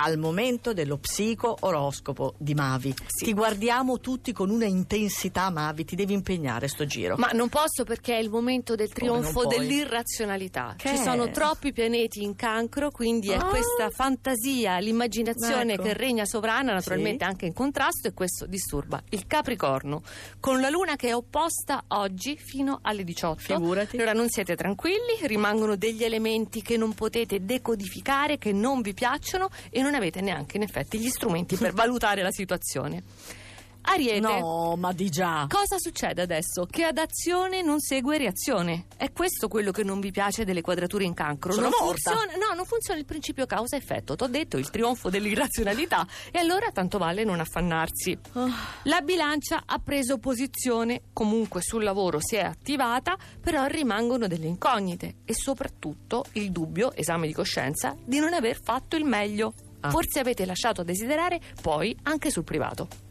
al momento dello psico oroscopo di Mavi. Sì. Ti guardiamo tutti con una intensità, Mavi, ti devi impegnare sto giro. Ma non posso perché è il momento del trionfo dell'irrazionalità. Che Ci sono troppi pianeti in cancro, quindi è Ah. questa fantasia, l'immaginazione Ecco. che regna sovrana, naturalmente Sì. anche in contrasto, e questo disturba il Capricorno, con la luna che è opposta oggi fino alle 18. Figurati. Allora non siete tranquilli, rimangono degli elementi che non potete decodificare, che non vi piacciono e non avete neanche in effetti gli strumenti per valutare la situazione. Ariete. No, ma di già. Cosa succede adesso? Che ad azione non segue reazione. È questo quello che non vi piace delle quadrature in cancro. Sono non morta. funziona, no, non funziona il principio causa-effetto. T'ho detto il trionfo dell'irrazionalità. E allora tanto vale non affannarsi. Ah. La bilancia ha preso posizione, comunque sul lavoro si è attivata, però rimangono delle incognite e soprattutto il dubbio, esame di coscienza, di non aver fatto il meglio. Ah. Forse avete lasciato a desiderare poi anche sul privato.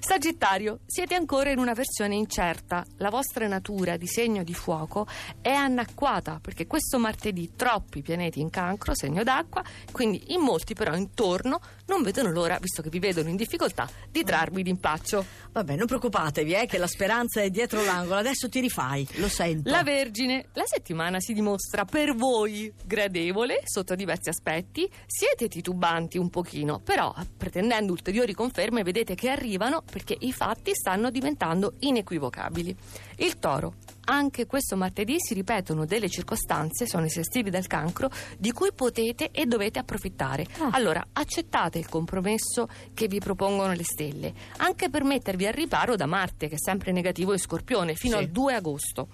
Sagittario, siete ancora in una versione incerta. La vostra natura di segno di fuoco è annacquata perché questo martedì troppi pianeti in cancro, segno d'acqua, quindi in molti però intorno non vedono l'ora, visto che vi vedono in difficoltà, di trarvi d'impaccio. Vabbè, non preoccupatevi, eh, che la speranza è dietro l'angolo. Adesso ti rifai, lo sento. La Vergine, la settimana si dimostra per voi gradevole sotto diversi aspetti. Siete titubanti un pochino, però pretendendo ulteriori conferme vedete che arrivano perché i fatti stanno diventando inequivocabili. Il Toro. Anche questo martedì si ripetono delle circostanze, sono i sestili del cancro, di cui potete e dovete approfittare. Ah. Allora, accettate il compromesso che vi propongono le stelle, anche per mettervi al riparo da Marte, che è sempre negativo in Scorpione, fino Sì. al 2 agosto.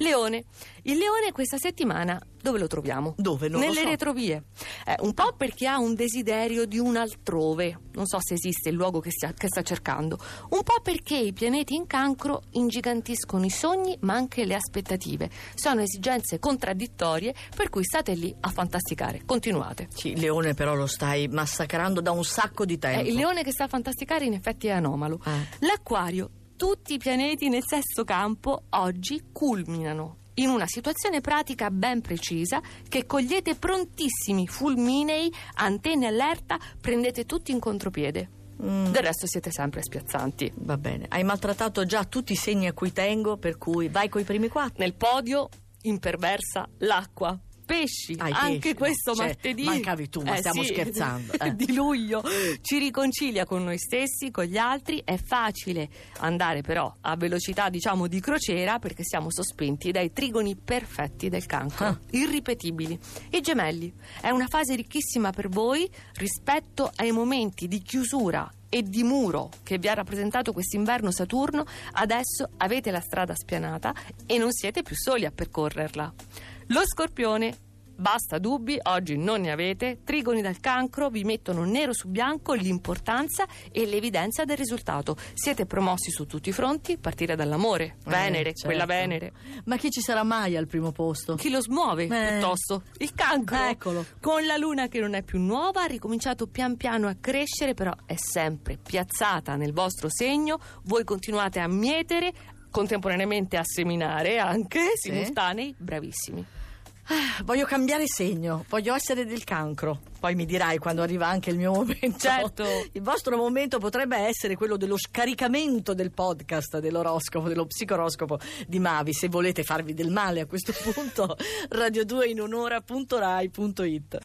Leone. Il leone questa settimana dove lo troviamo? Dove? Non lo Nelle so. retrovie. Eh, un po' perché ha un desiderio di un altrove. Non so se esiste il luogo che, stia- che sta cercando. Un po' perché i pianeti in cancro ingigantiscono i sogni ma anche le aspettative. Sono esigenze contraddittorie per cui state lì a fantasticare. Continuate. Sì, il leone però lo stai massacrando da un sacco di Eh, tempo. il leone che sta a fantasticare in effetti è anomalo. Eh. L'acquario, tutti i pianeti nel sesto campo oggi culminano in una situazione pratica ben precisa che cogliete prontissimi, fulminei, antenne allerta, prendete tutti in contropiede. Mm, Del resto siete sempre spiazzanti. va bene, hai maltrattato già tutti i segni a cui tengo, per cui vai coi primi quattro. Nel podio imperversa l'acqua. Pesci, Ah, i anche pesci, questo cioè, martedì. mancavi tu, ma stiamo sì, scherzando, eh. di luglio ci riconcilia con noi stessi, con gli altri. È facile andare però a velocità, diciamo, di crociera perché siamo sospinti dai trigoni perfetti del cancro, Ah. irripetibili. I gemelli è una fase ricchissima per voi rispetto ai momenti di chiusura e di muro che vi ha rappresentato quest'inverno Saturno, adesso avete la strada spianata e non siete più soli a percorrerla. Lo scorpione, basta dubbi, oggi non ne avete, trigoni dal cancro vi mettono nero su bianco l'importanza e l'evidenza del risultato. Siete promossi su tutti i fronti, partire dall'amore, Venere, Eh, certo. quella Venere. Ma chi ci sarà mai al primo posto? Chi lo smuove Eh. piuttosto? Il cancro. Eccolo. Con la luna che non è più nuova, ha ricominciato pian piano a crescere, però è sempre piazzata nel vostro segno. Voi continuate a mietere, contemporaneamente a seminare anche, simultanei, bravissimi. Ah, Voglio cambiare segno, voglio essere del cancro. Poi mi dirai quando arriva anche il mio momento. Certo. Il vostro momento potrebbe essere quello dello scaricamento del podcast dell'oroscopo, dello psicoroscopo di Mavi. Se volete farvi del male a questo punto, radio2inunora.rai.it.